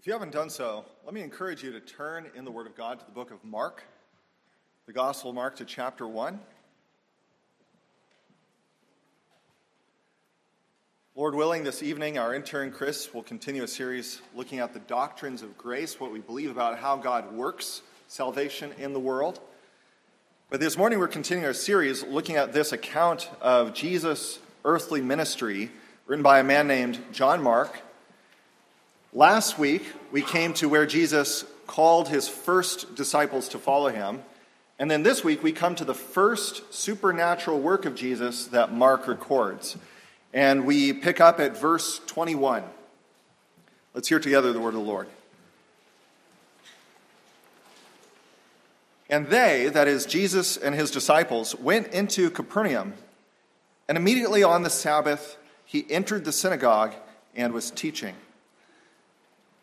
If you haven't done so, let me encourage you to turn in the Word of God to the book of Mark, the Gospel of Mark to chapter 1. Lord willing, this evening our intern Chris will continue a series looking at the doctrines of grace, what we believe about how God works salvation in the world. But this morning we're continuing our series looking at this account of Jesus' earthly ministry written by a man named John Mark Last week, we came to where Jesus called his first disciples to follow him. And then this week, we come to the first supernatural work of Jesus that Mark records. And we pick up at verse 21. Let's hear together the word of the Lord. And they, that is, Jesus and his disciples, went into Capernaum. And immediately on the Sabbath, he entered the synagogue and was teaching.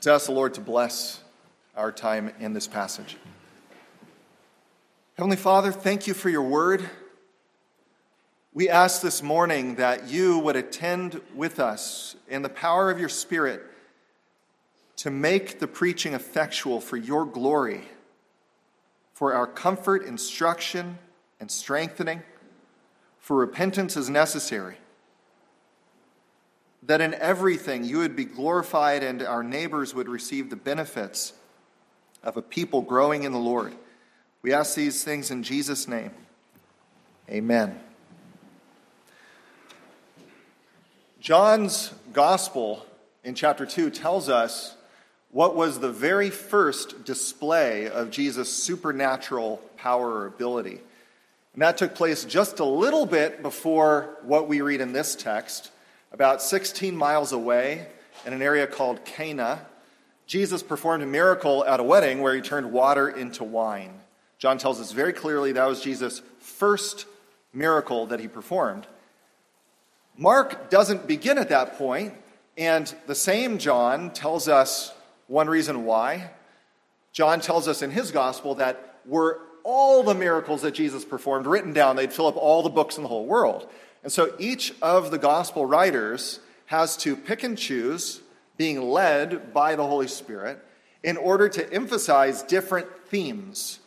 Let's ask the Lord to bless our time in this passage. Heavenly Father, thank you for your word. We ask this morning that you would attend with us in the power of your Spirit to make the preaching effectual for your glory, for our comfort, instruction, and strengthening, for repentance is necessary that in everything you would be glorified and our neighbors would receive the benefits of a people growing in the Lord. We ask these things in Jesus' name. Amen. John's gospel in chapter 2 tells us what was the very first display of Jesus' supernatural power or ability. And that took place just a little bit before what we read in this text about 16 miles away, in an area called Cana, Jesus performed a miracle at a wedding where he turned water into wine. John tells us very clearly that was Jesus' first miracle that he performed. Mark doesn't begin at that point, and the same John tells us one reason why. John tells us in his gospel that were all the miracles that Jesus performed written down, they'd fill up all the books in the whole world. And so each of the gospel writers has to pick and choose, being led by the Holy Spirit, in order to emphasize different themes,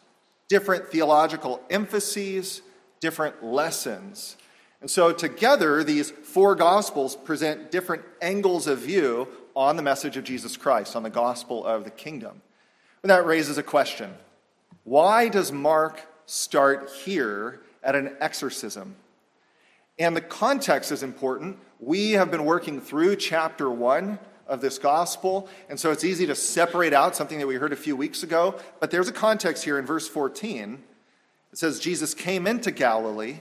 different theological emphases, different lessons. And so together, these four gospels present different angles of view on the message of Jesus Christ, on the gospel of the kingdom. And that raises a question Why does Mark start here at an exorcism? And the context is important. We have been working through chapter one of this gospel, and so it's easy to separate out something that we heard a few weeks ago. But there's a context here in verse 14. It says, Jesus came into Galilee,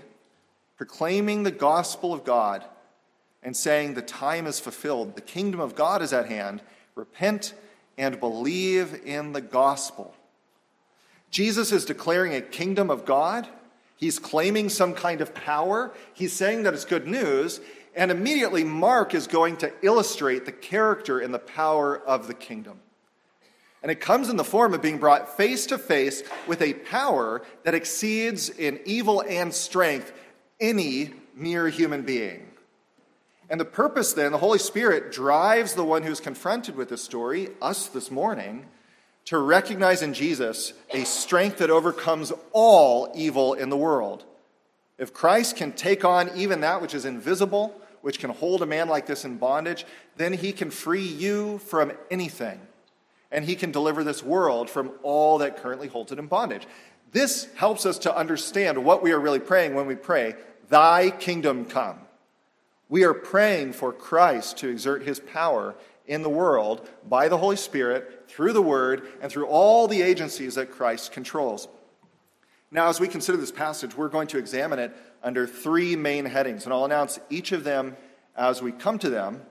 proclaiming the gospel of God and saying, The time is fulfilled, the kingdom of God is at hand. Repent and believe in the gospel. Jesus is declaring a kingdom of God He's claiming some kind of power. He's saying that it's good news. And immediately, Mark is going to illustrate the character and the power of the kingdom. And it comes in the form of being brought face to face with a power that exceeds in evil and strength any mere human being. And the purpose then, the Holy Spirit drives the one who's confronted with this story, us this morning, to recognize in Jesus a strength that overcomes all evil in the world. If Christ can take on even that which is invisible, which can hold a man like this in bondage, then he can free you from anything. and he can deliver this world from all that currently holds it in bondage. This helps us to understand what we are really praying when we pray, Thy kingdom come. We are praying for Christ to exert his power in the world by the Holy Spirit, through the Word, and through all the agencies that Christ controls. Now, as we consider this passage, we're going to examine it under three main headings, and I'll announce each of them as we come to them.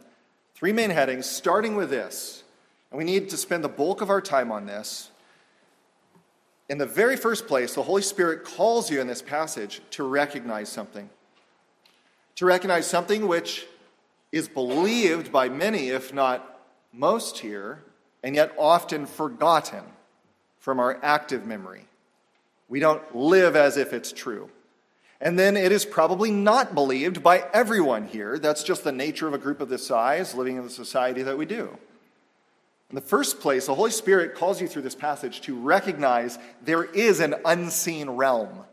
Three main headings, starting with this, and we need to spend the bulk of our time on this. In the very first place, the Holy Spirit calls you in this passage to recognize something. To recognize something which is believed by many, if not most here, and yet often forgotten from our active memory. We don't live as if it's true. And then it is probably not believed by everyone here. That's just the nature of a group of this size living in the society that we do. In the first place, the Holy Spirit calls you through this passage to recognize there is an unseen realm.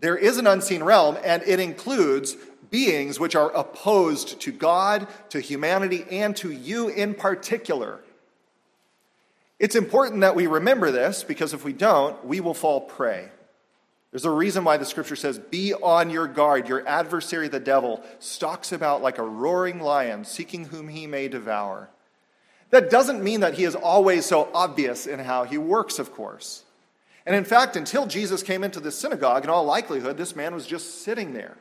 There is an unseen realm, and it includes beings which are opposed to God, to humanity, and to you in particular. It's important that we remember this because if we don't, we will fall prey. There's a reason why the scripture says, Be on your guard. Your adversary, the devil, stalks about like a roaring lion, seeking whom he may devour. That doesn't mean that he is always so obvious in how he works, of course. And in fact, until Jesus came into the synagogue, in all likelihood, this man was just sitting there.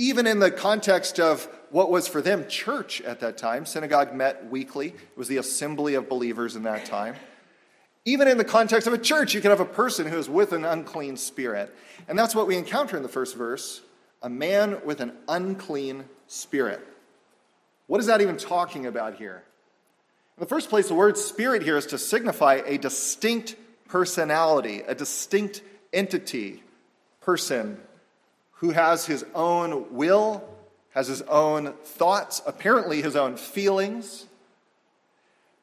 Even in the context of what was for them church at that time, synagogue met weekly. It was the assembly of believers in that time. Even in the context of a church, you can have a person who is with an unclean spirit. And that's what we encounter in the first verse a man with an unclean spirit. What is that even talking about here? In the first place, the word spirit here is to signify a distinct personality, a distinct entity, person, who has his own will, has his own thoughts, apparently his own feelings.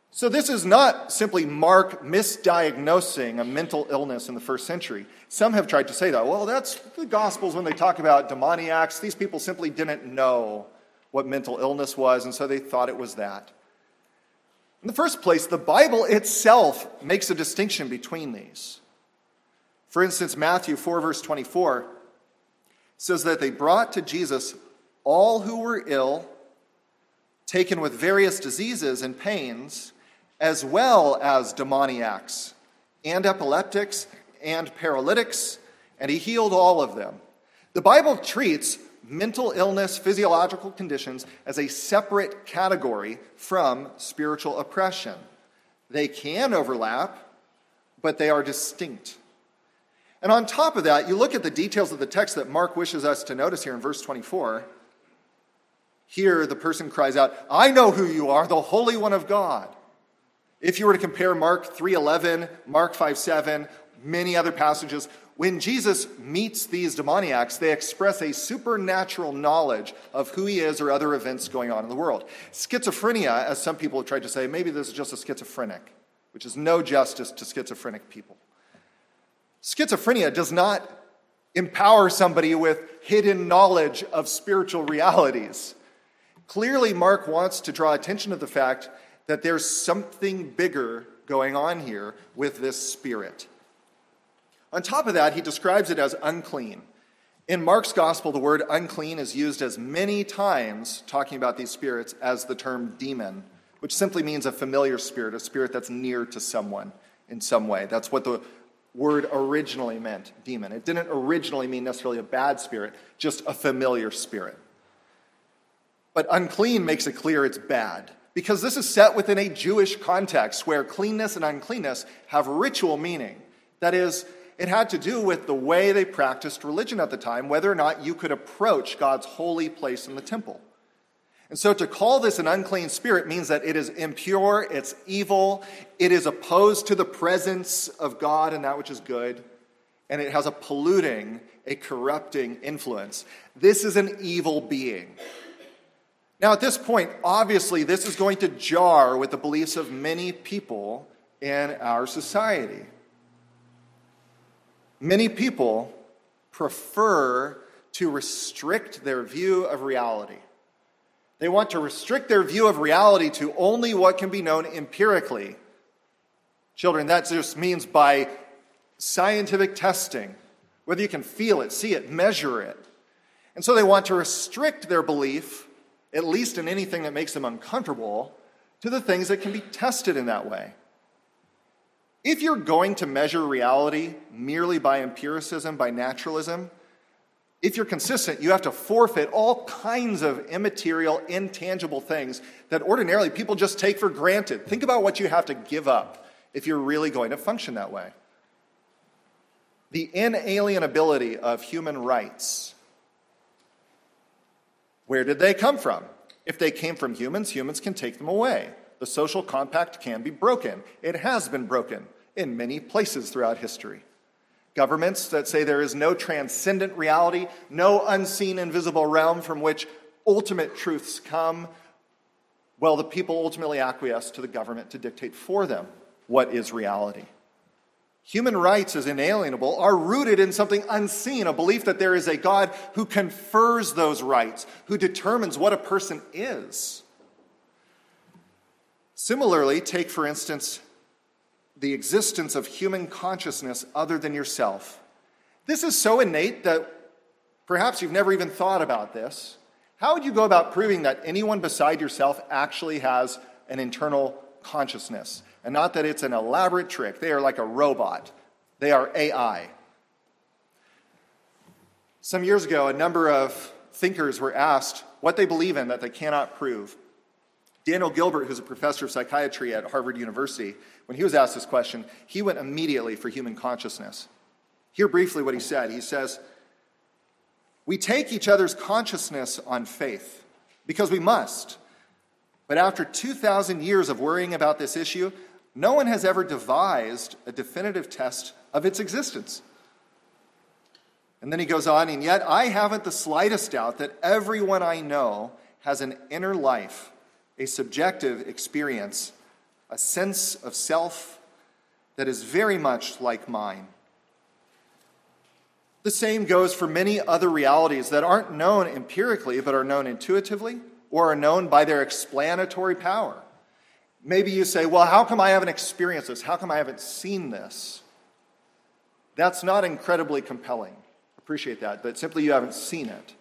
So, this is not simply Mark misdiagnosing a mental illness in the first century. Some have tried to say that. Well, that's the Gospels when they talk about demoniacs. These people simply didn't know what mental illness was, and so they thought it was that. In the first place, the Bible itself makes a distinction between these. For instance, Matthew 4, verse 24 says that they brought to Jesus all who were ill, taken with various diseases and pains, as well as demoniacs and epileptics and paralytics, and he healed all of them. The Bible treats mental illness, physiological conditions, as a separate category from spiritual oppression. They can overlap, but they are distinct. And on top of that, you look at the details of the text that Mark wishes us to notice here in verse 24. Here, the person cries out, I know who you are, the Holy One of God. If you were to compare Mark 3:11, Mark 5:7, many other passages, when Jesus meets these demoniacs, they express a supernatural knowledge of who he is or other events going on in the world. Schizophrenia, as some people have tried to say, maybe this is just a schizophrenic, which is no justice to schizophrenic people. Schizophrenia does not empower somebody with hidden knowledge of spiritual realities. Clearly, Mark wants to draw attention to the fact that there's something bigger going on here with this spirit. On top of that, he describes it as unclean. In Mark's gospel, the word unclean is used as many times talking about these spirits as the term demon, which simply means a familiar spirit, a spirit that's near to someone in some way. That's what the word originally meant, demon. It didn't originally mean necessarily a bad spirit, just a familiar spirit. But unclean makes it clear it's bad because this is set within a Jewish context where cleanness and uncleanness have ritual meaning. That is, it had to do with the way they practiced religion at the time, whether or not you could approach God's holy place in the temple. And so to call this an unclean spirit means that it is impure, it's evil, it is opposed to the presence of God and that which is good, and it has a polluting, a corrupting influence. This is an evil being. Now, at this point, obviously, this is going to jar with the beliefs of many people in our society. Many people prefer to restrict their view of reality. They want to restrict their view of reality to only what can be known empirically Children, that just means by scientific testing, whether you can feel it, see it, measure it. And so they want to restrict their belief, at least in anything that makes them uncomfortable, to the things that can be tested in that way. If you're going to measure reality merely by empiricism, by naturalism, if you're consistent, you have to forfeit all kinds of immaterial, intangible things that ordinarily people just take for granted. Think about what you have to give up if you're really going to function that way. The inalienability of human rights. Where did they come from? If they came from humans, humans can take them away. The social compact can be broken. It has been broken in many places throughout history. Governments that say there is no transcendent reality, no unseen, invisible realm from which ultimate truths come, well, the people ultimately acquiesce to the government to dictate for them what is reality. Human rights, as inalienable, are rooted in something unseen, a belief that there is a God who confers those rights, who determines what a person is. Similarly, take, for instance, the existence of human consciousness other than yourself. This is so innate that perhaps you've never even thought about this. How would you go about proving that anyone beside yourself actually has an internal consciousness? And not that it's an elaborate trick. They are like a robot, they are AI. Some years ago, a number of thinkers were asked what they believe in that they cannot prove. Daniel Gilbert, who's a professor of psychiatry at Harvard University, when he was asked this question, he went immediately for human consciousness. Hear briefly what he said. He says, We take each other's consciousness on faith because we must. But after 2,000 years of worrying about this issue, no one has ever devised a definitive test of its existence. And then he goes on, and yet I haven't the slightest doubt that everyone I know has an inner life a subjective experience, a sense of self that is very much like mine. The same goes for many other realities that aren't known empirically but are known intuitively or are known by their explanatory power. Maybe you say, Well, how come I haven't experienced this? How come I haven't seen this? That's not incredibly compelling. Appreciate that, but simply you haven't seen it.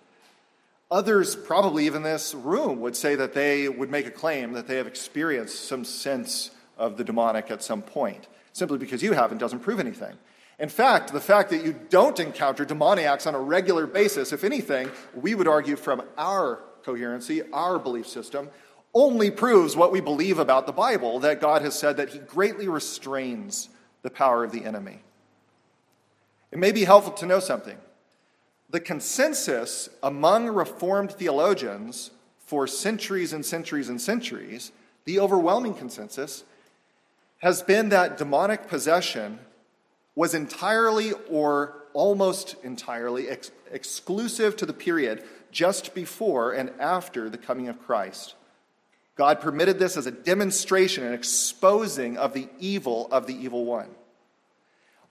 Others, probably even this room, would say that they would make a claim that they have experienced some sense of the demonic at some point. Simply because you haven't doesn't prove anything. In fact, the fact that you don't encounter demoniacs on a regular basis, if anything, we would argue from our coherency, our belief system, only proves what we believe about the Bible that God has said that He greatly restrains the power of the enemy. It may be helpful to know something the consensus among Reformed theologians for centuries and centuries and centuries, the overwhelming consensus, has been that demonic possession was entirely or almost entirely ex- exclusive to the period just before and after the coming of Christ. God permitted this as a demonstration and exposing of the evil of the evil one.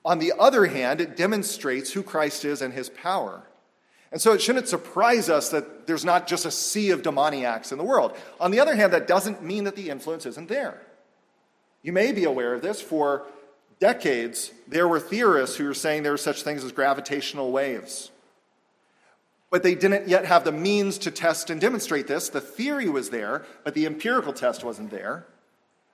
On the other hand, it demonstrates who Christ is and his power. And so it shouldn't surprise us that there's not just a sea of demoniacs in the world. On the other hand, that doesn't mean that the influence isn't there. You may be aware of this. For decades, there were theorists who were saying there were such things as gravitational waves. But they didn't yet have the means to test and demonstrate this. The theory was there, but the empirical test wasn't there.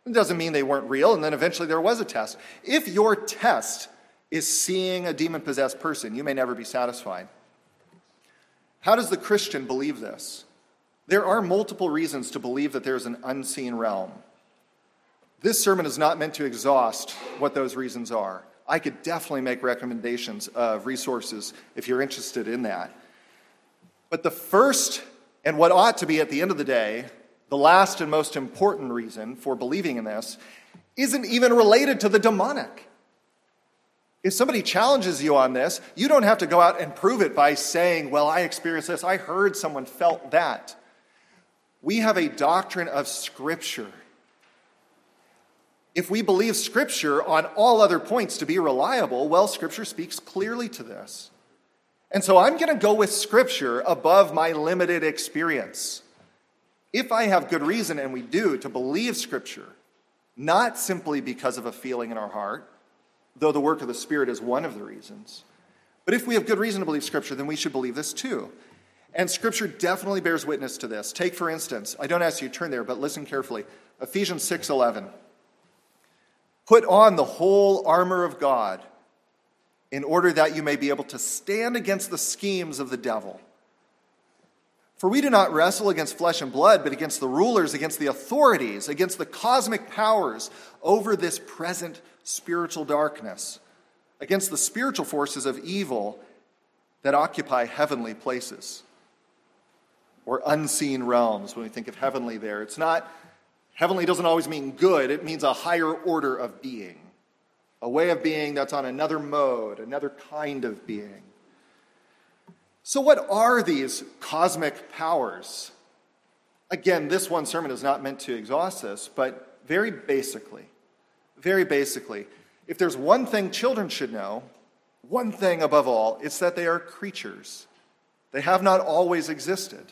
It doesn't mean they weren't real, and then eventually there was a test. If your test is seeing a demon possessed person, you may never be satisfied. How does the Christian believe this? There are multiple reasons to believe that there is an unseen realm. This sermon is not meant to exhaust what those reasons are. I could definitely make recommendations of resources if you're interested in that. But the first, and what ought to be at the end of the day, the last and most important reason for believing in this, isn't even related to the demonic. If somebody challenges you on this, you don't have to go out and prove it by saying, Well, I experienced this, I heard someone felt that. We have a doctrine of Scripture. If we believe Scripture on all other points to be reliable, well, Scripture speaks clearly to this. And so I'm going to go with Scripture above my limited experience. If I have good reason, and we do, to believe Scripture, not simply because of a feeling in our heart, though the work of the Spirit is one of the reasons. But if we have good reason to believe Scripture, then we should believe this too. And Scripture definitely bears witness to this. Take, for instance, I don't ask you to turn there, but listen carefully. Ephesians 6:11. Put on the whole armor of God in order that you may be able to stand against the schemes of the devil. For we do not wrestle against flesh and blood, but against the rulers, against the authorities, against the cosmic powers over this present spiritual darkness, against the spiritual forces of evil that occupy heavenly places or unseen realms when we think of heavenly there. It's not, heavenly doesn't always mean good, it means a higher order of being a way of being that's on another mode, another kind of being. So, what are these cosmic powers? Again, this one sermon is not meant to exhaust this, but very basically, very basically, if there's one thing children should know, one thing above all, it's that they are creatures. They have not always existed.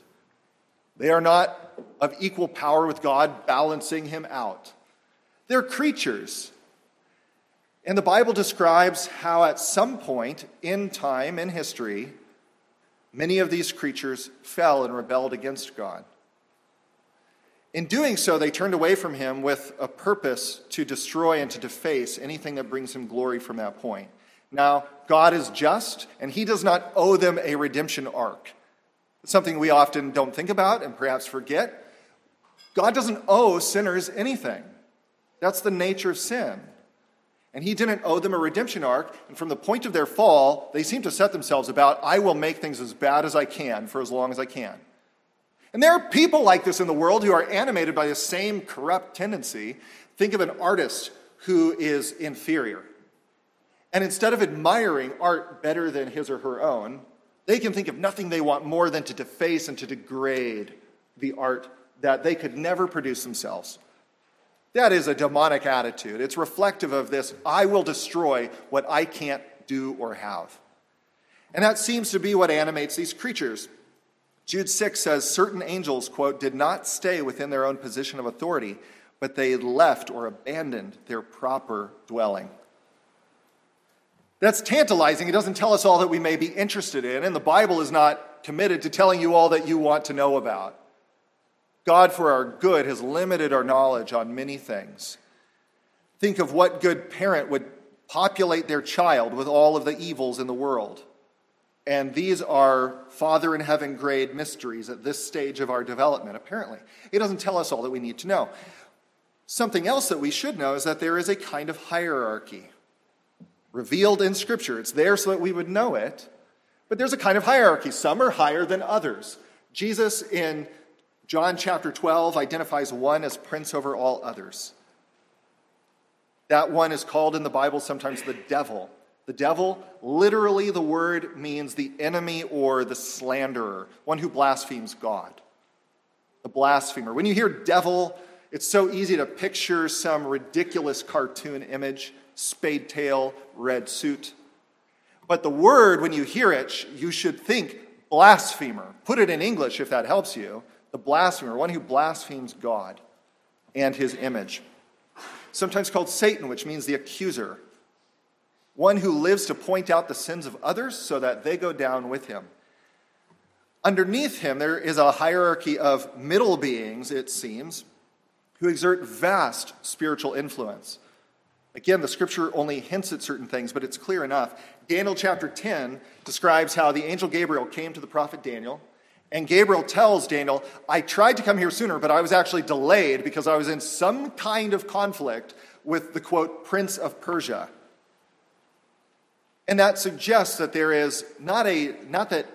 They are not of equal power with God, balancing him out. They're creatures. And the Bible describes how, at some point in time in history, many of these creatures fell and rebelled against God. In doing so, they turned away from him with a purpose to destroy and to deface anything that brings him glory from that point. Now, God is just, and he does not owe them a redemption arc. It's something we often don't think about and perhaps forget. God doesn't owe sinners anything. That's the nature of sin. And he didn't owe them a redemption arc. And from the point of their fall, they seem to set themselves about, I will make things as bad as I can for as long as I can. And there are people like this in the world who are animated by the same corrupt tendency. Think of an artist who is inferior. And instead of admiring art better than his or her own, they can think of nothing they want more than to deface and to degrade the art that they could never produce themselves. That is a demonic attitude. It's reflective of this I will destroy what I can't do or have. And that seems to be what animates these creatures. Jude 6 says certain angels, quote, did not stay within their own position of authority, but they left or abandoned their proper dwelling. That's tantalizing. It doesn't tell us all that we may be interested in, and the Bible is not committed to telling you all that you want to know about. God, for our good, has limited our knowledge on many things. Think of what good parent would populate their child with all of the evils in the world. And these are Father in heaven grade mysteries at this stage of our development, apparently. It doesn't tell us all that we need to know. Something else that we should know is that there is a kind of hierarchy revealed in Scripture. It's there so that we would know it, but there's a kind of hierarchy. Some are higher than others. Jesus in John chapter 12 identifies one as prince over all others. That one is called in the Bible sometimes the devil. The devil, literally, the word means the enemy or the slanderer, one who blasphemes God. The blasphemer. When you hear devil, it's so easy to picture some ridiculous cartoon image spade tail, red suit. But the word, when you hear it, you should think blasphemer. Put it in English if that helps you the blasphemer, one who blasphemes God and his image. Sometimes called Satan, which means the accuser, one who lives to point out the sins of others so that they go down with him. Underneath him, there is a hierarchy of middle beings, it seems, who exert vast spiritual influence. Again, the scripture only hints at certain things, but it's clear enough. Daniel chapter 10 describes how the angel Gabriel came to the prophet Daniel and Gabriel tells Daniel, I tried to come here sooner, but I was actually delayed because I was in some kind of conflict with the quote, Prince of Persia. And that suggests that there is not a, not that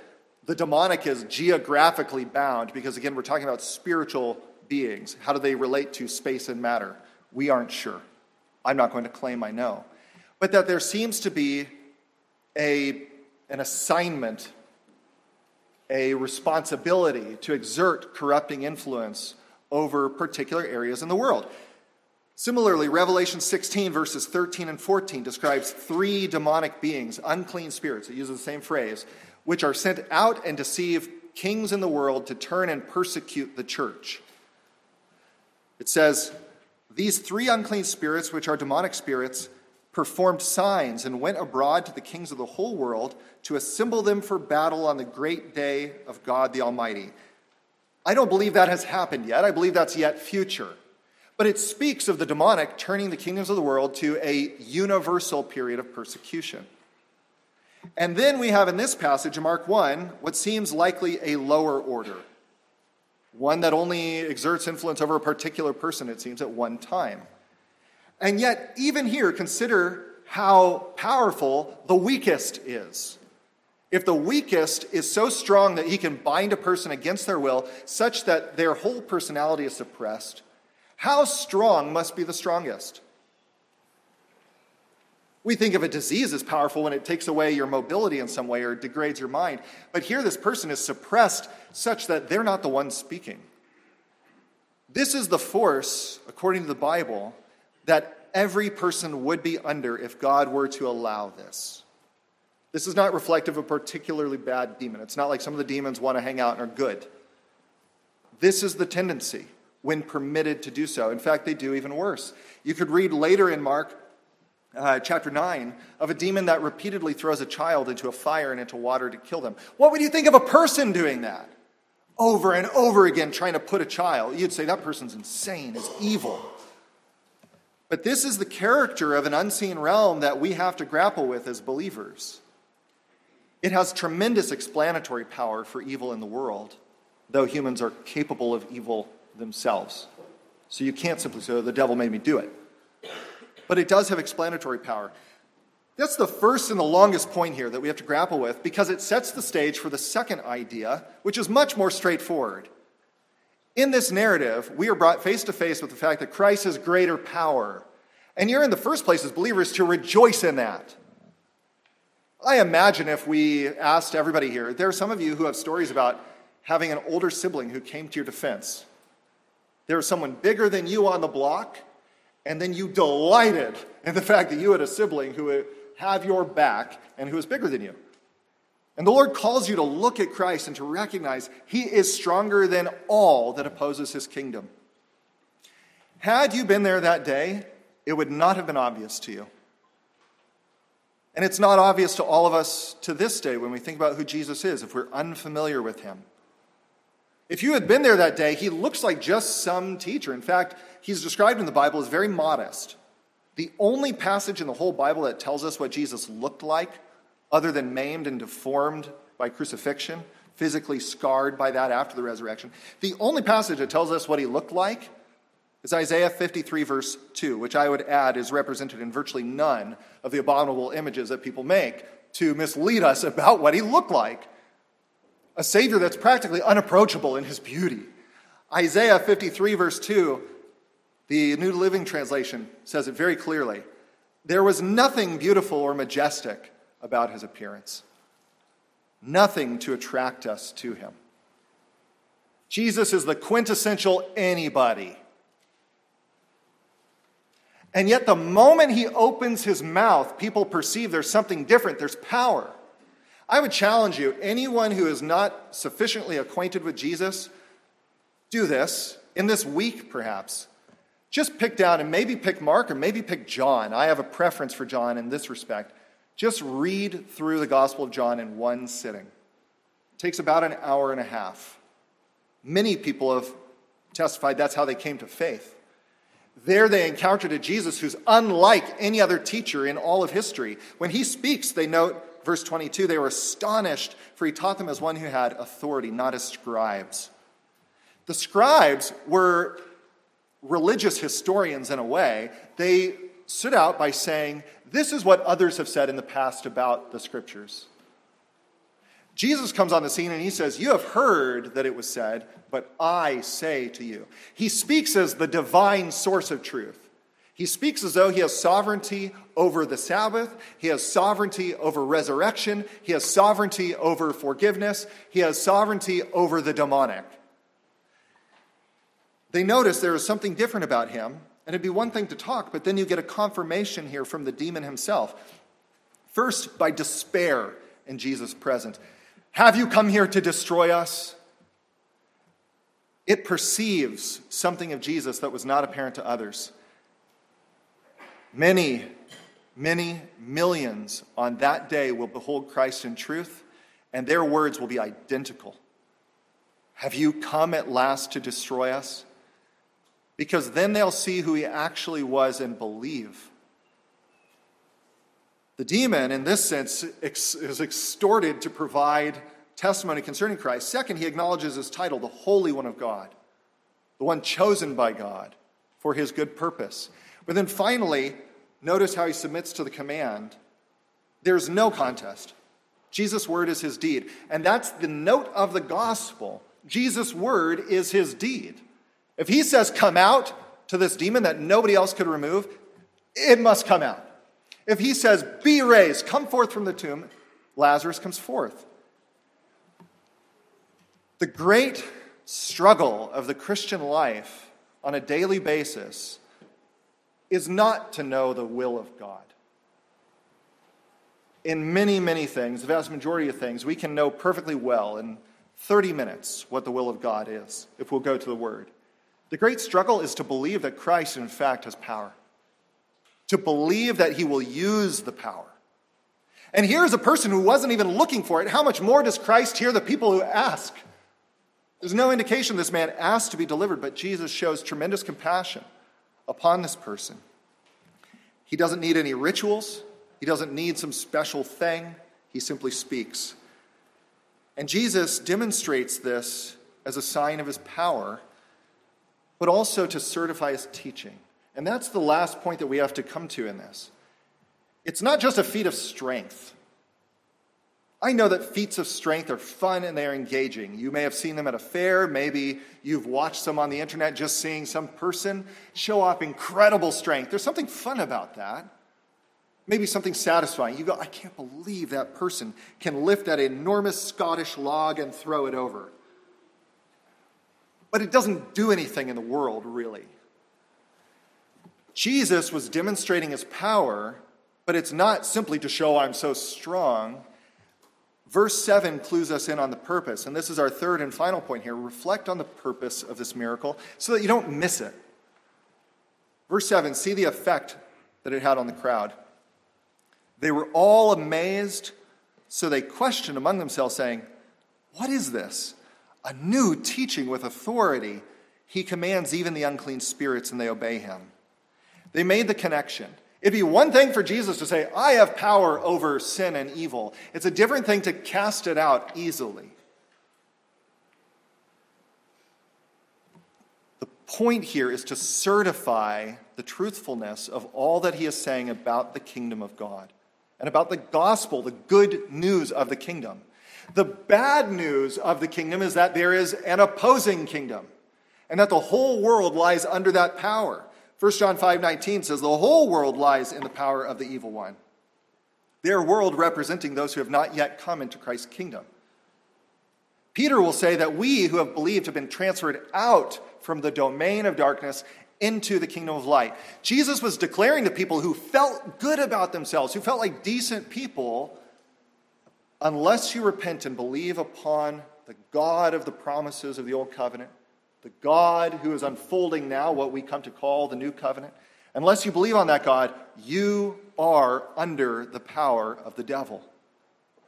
the demonic is geographically bound, because again, we're talking about spiritual beings. How do they relate to space and matter? We aren't sure. I'm not going to claim I know. But that there seems to be a, an assignment a responsibility to exert corrupting influence over particular areas in the world. Similarly, Revelation 16, verses 13 and 14, describes three demonic beings, unclean spirits, it uses the same phrase, which are sent out and deceive kings in the world to turn and persecute the church. It says, These three unclean spirits, which are demonic spirits, performed signs and went abroad to the kings of the whole world to assemble them for battle on the great day of God the Almighty. I don't believe that has happened yet. I believe that's yet future. But it speaks of the demonic turning the kingdoms of the world to a universal period of persecution. And then we have in this passage in Mark 1 what seems likely a lower order, one that only exerts influence over a particular person, it seems, at one time. And yet, even here, consider how powerful the weakest is. If the weakest is so strong that he can bind a person against their will, such that their whole personality is suppressed, how strong must be the strongest? We think of a disease as powerful when it takes away your mobility in some way or degrades your mind. But here, this person is suppressed such that they're not the one speaking. This is the force, according to the Bible, that every person would be under if God were to allow this. This is not reflective of a particularly bad demon. It's not like some of the demons want to hang out and are good. This is the tendency when permitted to do so. In fact, they do even worse. You could read later in Mark uh, chapter 9 of a demon that repeatedly throws a child into a fire and into water to kill them. What would you think of a person doing that? Over and over again, trying to put a child. You'd say that person's insane, is evil. But this is the character of an unseen realm that we have to grapple with as believers. It has tremendous explanatory power for evil in the world, though humans are capable of evil themselves. So you can't simply say, oh, the devil made me do it. But it does have explanatory power. That's the first and the longest point here that we have to grapple with because it sets the stage for the second idea, which is much more straightforward. In this narrative, we are brought face to face with the fact that Christ has greater power. And you're in the first place as believers to rejoice in that. I imagine if we asked everybody here, there are some of you who have stories about having an older sibling who came to your defense. There was someone bigger than you on the block, and then you delighted in the fact that you had a sibling who would have your back and who was bigger than you. And the Lord calls you to look at Christ and to recognize He is stronger than all that opposes His kingdom. Had you been there that day, it would not have been obvious to you. And it's not obvious to all of us to this day when we think about who Jesus is, if we're unfamiliar with Him. If you had been there that day, He looks like just some teacher. In fact, He's described in the Bible as very modest. The only passage in the whole Bible that tells us what Jesus looked like other than maimed and deformed by crucifixion, physically scarred by that after the resurrection. The only passage that tells us what he looked like is Isaiah 53, verse 2, which I would add is represented in virtually none of the abominable images that people make to mislead us about what he looked like. A Savior that's practically unapproachable in his beauty. Isaiah 53, verse 2, the New Living Translation says it very clearly. There was nothing beautiful or majestic about his appearance. Nothing to attract us to him. Jesus is the quintessential anybody. And yet, the moment he opens his mouth, people perceive there's something different, there's power. I would challenge you anyone who is not sufficiently acquainted with Jesus, do this in this week, perhaps. Just pick down and maybe pick Mark or maybe pick John. I have a preference for John in this respect. Just read through the Gospel of John in one sitting. It takes about an hour and a half. Many people have testified that's how they came to faith. There they encountered a Jesus who's unlike any other teacher in all of history. When he speaks, they note, verse 22, they were astonished, for he taught them as one who had authority, not as scribes. The scribes were religious historians in a way. They stood out by saying, This is what others have said in the past about the scriptures. Jesus comes on the scene and he says, You have heard that it was said, but I say to you. He speaks as the divine source of truth. He speaks as though he has sovereignty over the Sabbath, he has sovereignty over resurrection, he has sovereignty over forgiveness, he has sovereignty over the demonic. They notice there is something different about him, and it'd be one thing to talk, but then you get a confirmation here from the demon himself. First, by despair in Jesus' presence. Have you come here to destroy us? It perceives something of Jesus that was not apparent to others. Many, many millions on that day will behold Christ in truth, and their words will be identical. Have you come at last to destroy us? Because then they'll see who he actually was and believe. The demon, in this sense, is extorted to provide testimony concerning Christ. Second, he acknowledges his title, the Holy One of God, the one chosen by God for his good purpose. But then finally, notice how he submits to the command. There's no contest. Jesus' word is his deed. And that's the note of the gospel. Jesus' word is his deed. If he says, come out to this demon that nobody else could remove, it must come out. If he says, Be raised, come forth from the tomb, Lazarus comes forth. The great struggle of the Christian life on a daily basis is not to know the will of God. In many, many things, the vast majority of things, we can know perfectly well in 30 minutes what the will of God is if we'll go to the Word. The great struggle is to believe that Christ, in fact, has power to believe that he will use the power. And here's a person who wasn't even looking for it. How much more does Christ hear the people who ask? There's no indication this man asked to be delivered, but Jesus shows tremendous compassion upon this person. He doesn't need any rituals, he doesn't need some special thing. He simply speaks. And Jesus demonstrates this as a sign of his power, but also to certify his teaching. And that's the last point that we have to come to in this. It's not just a feat of strength. I know that feats of strength are fun and they're engaging. You may have seen them at a fair. Maybe you've watched them on the internet just seeing some person show off incredible strength. There's something fun about that. Maybe something satisfying. You go, I can't believe that person can lift that enormous Scottish log and throw it over. But it doesn't do anything in the world, really. Jesus was demonstrating his power, but it's not simply to show I'm so strong. Verse 7 clues us in on the purpose, and this is our third and final point here. Reflect on the purpose of this miracle so that you don't miss it. Verse 7 see the effect that it had on the crowd. They were all amazed, so they questioned among themselves, saying, What is this? A new teaching with authority. He commands even the unclean spirits, and they obey him. They made the connection. It'd be one thing for Jesus to say, I have power over sin and evil. It's a different thing to cast it out easily. The point here is to certify the truthfulness of all that he is saying about the kingdom of God and about the gospel, the good news of the kingdom. The bad news of the kingdom is that there is an opposing kingdom and that the whole world lies under that power. 1 John 5:19 says the whole world lies in the power of the evil one. Their world representing those who have not yet come into Christ's kingdom. Peter will say that we who have believed have been transferred out from the domain of darkness into the kingdom of light. Jesus was declaring to people who felt good about themselves, who felt like decent people, unless you repent and believe upon the God of the promises of the old covenant, the God who is unfolding now what we come to call the new covenant, unless you believe on that God, you are under the power of the devil.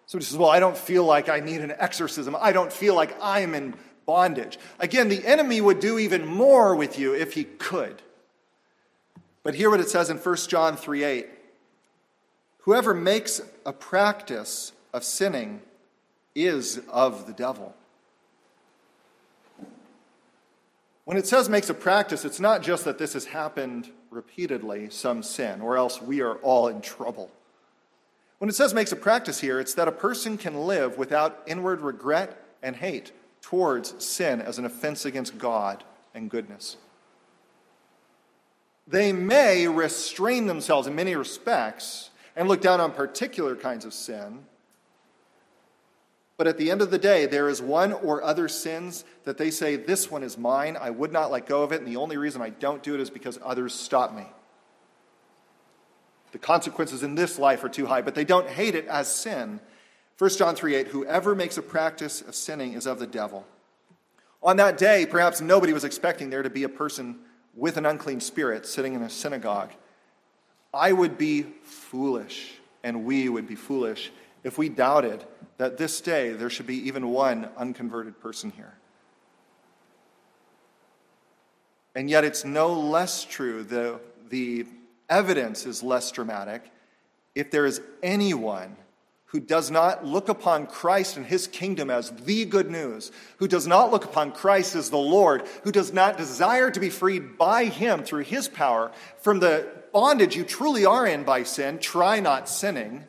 So he says, Well, I don't feel like I need an exorcism. I don't feel like I'm in bondage. Again, the enemy would do even more with you if he could. But hear what it says in 1 John 3 8. Whoever makes a practice of sinning is of the devil. When it says makes a practice, it's not just that this has happened repeatedly, some sin, or else we are all in trouble. When it says makes a practice here, it's that a person can live without inward regret and hate towards sin as an offense against God and goodness. They may restrain themselves in many respects and look down on particular kinds of sin but at the end of the day, there is one or other sins that they say, This one is mine. I would not let go of it. And the only reason I don't do it is because others stop me. The consequences in this life are too high, but they don't hate it as sin. 1 John 3 8, whoever makes a practice of sinning is of the devil. On that day, perhaps nobody was expecting there to be a person with an unclean spirit sitting in a synagogue. I would be foolish, and we would be foolish, if we doubted that this day there should be even one unconverted person here. And yet, it's no less true, the, the evidence is less dramatic. If there is anyone who does not look upon Christ and his kingdom as the good news, who does not look upon Christ as the Lord, who does not desire to be freed by him through his power from the bondage you truly are in by sin, try not sinning,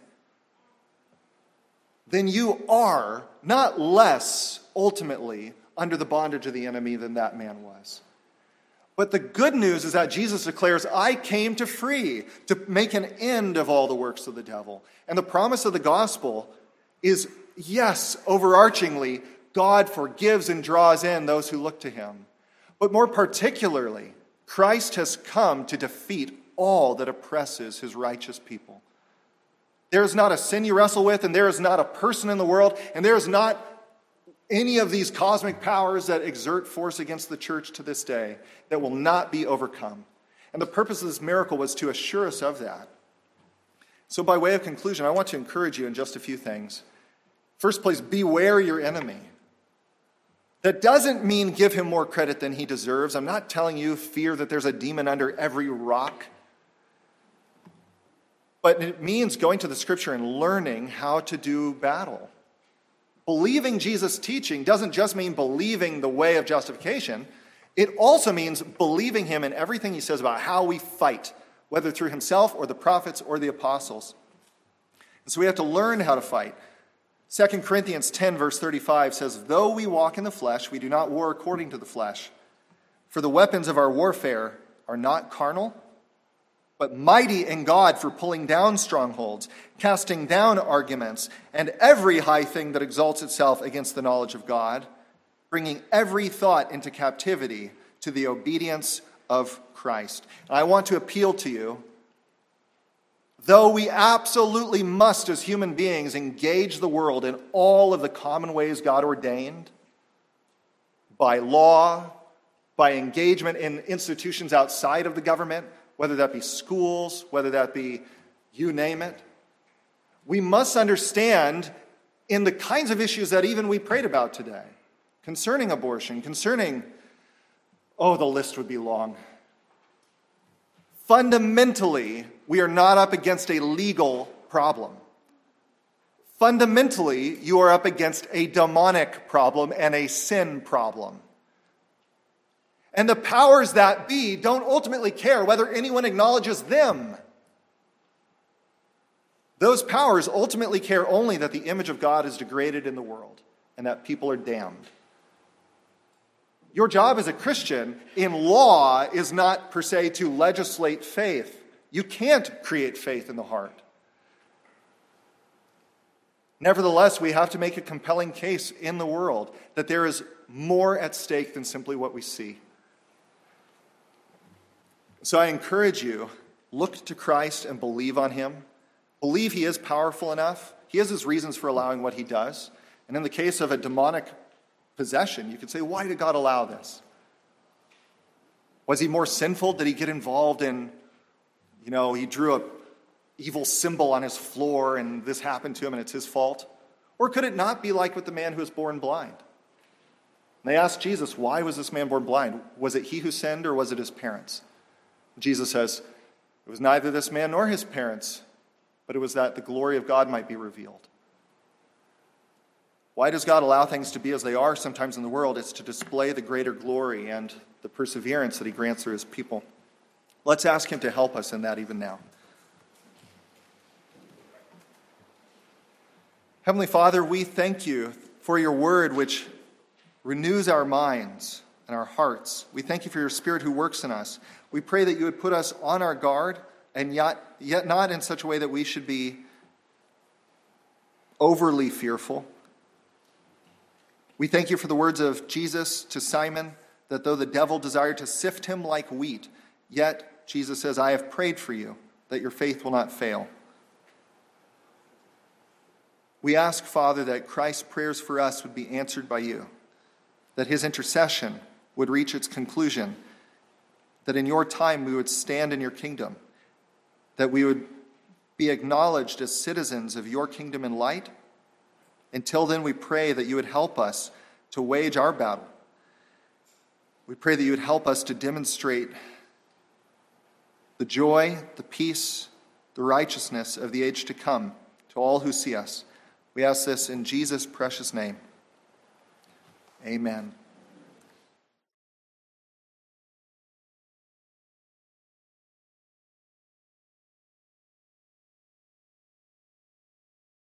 then you are not less ultimately under the bondage of the enemy than that man was. But the good news is that Jesus declares, I came to free, to make an end of all the works of the devil. And the promise of the gospel is yes, overarchingly, God forgives and draws in those who look to him. But more particularly, Christ has come to defeat all that oppresses his righteous people. There is not a sin you wrestle with, and there is not a person in the world, and there is not any of these cosmic powers that exert force against the church to this day that will not be overcome. And the purpose of this miracle was to assure us of that. So, by way of conclusion, I want to encourage you in just a few things. First place, beware your enemy. That doesn't mean give him more credit than he deserves. I'm not telling you fear that there's a demon under every rock. But it means going to the scripture and learning how to do battle. Believing Jesus' teaching doesn't just mean believing the way of justification, it also means believing him in everything he says about how we fight, whether through himself or the prophets or the apostles. And so we have to learn how to fight. 2 Corinthians 10, verse 35 says, Though we walk in the flesh, we do not war according to the flesh. For the weapons of our warfare are not carnal but mighty in God for pulling down strongholds, casting down arguments, and every high thing that exalts itself against the knowledge of God, bringing every thought into captivity to the obedience of Christ. And I want to appeal to you. Though we absolutely must, as human beings, engage the world in all of the common ways God ordained, by law, by engagement in institutions outside of the government, whether that be schools, whether that be you name it. We must understand in the kinds of issues that even we prayed about today concerning abortion, concerning, oh, the list would be long. Fundamentally, we are not up against a legal problem. Fundamentally, you are up against a demonic problem and a sin problem. And the powers that be don't ultimately care whether anyone acknowledges them. Those powers ultimately care only that the image of God is degraded in the world and that people are damned. Your job as a Christian in law is not per se to legislate faith. You can't create faith in the heart. Nevertheless, we have to make a compelling case in the world that there is more at stake than simply what we see. So I encourage you look to Christ and believe on him. Believe he is powerful enough. He has his reasons for allowing what he does. And in the case of a demonic possession, you could say, why did God allow this? Was he more sinful? Did he get involved in, you know, he drew a evil symbol on his floor and this happened to him and it's his fault? Or could it not be like with the man who was born blind? And they asked Jesus, why was this man born blind? Was it he who sinned or was it his parents? Jesus says, It was neither this man nor his parents, but it was that the glory of God might be revealed. Why does God allow things to be as they are sometimes in the world? It's to display the greater glory and the perseverance that He grants through His people. Let's ask Him to help us in that even now. Heavenly Father, we thank you for your word, which renews our minds and our hearts. We thank you for your Spirit who works in us. We pray that you would put us on our guard and yet, yet not in such a way that we should be overly fearful. We thank you for the words of Jesus to Simon that though the devil desired to sift him like wheat, yet Jesus says, I have prayed for you that your faith will not fail. We ask, Father, that Christ's prayers for us would be answered by you. that his intercession would reach its conclusion, that in your time we would stand in your kingdom, that we would be acknowledged as citizens of your kingdom in light. Until then, we pray that you would help us to wage our battle. We pray that you would help us to demonstrate the joy, the peace, the righteousness of the age to come to all who see us. We ask this in Jesus' precious name. Amen.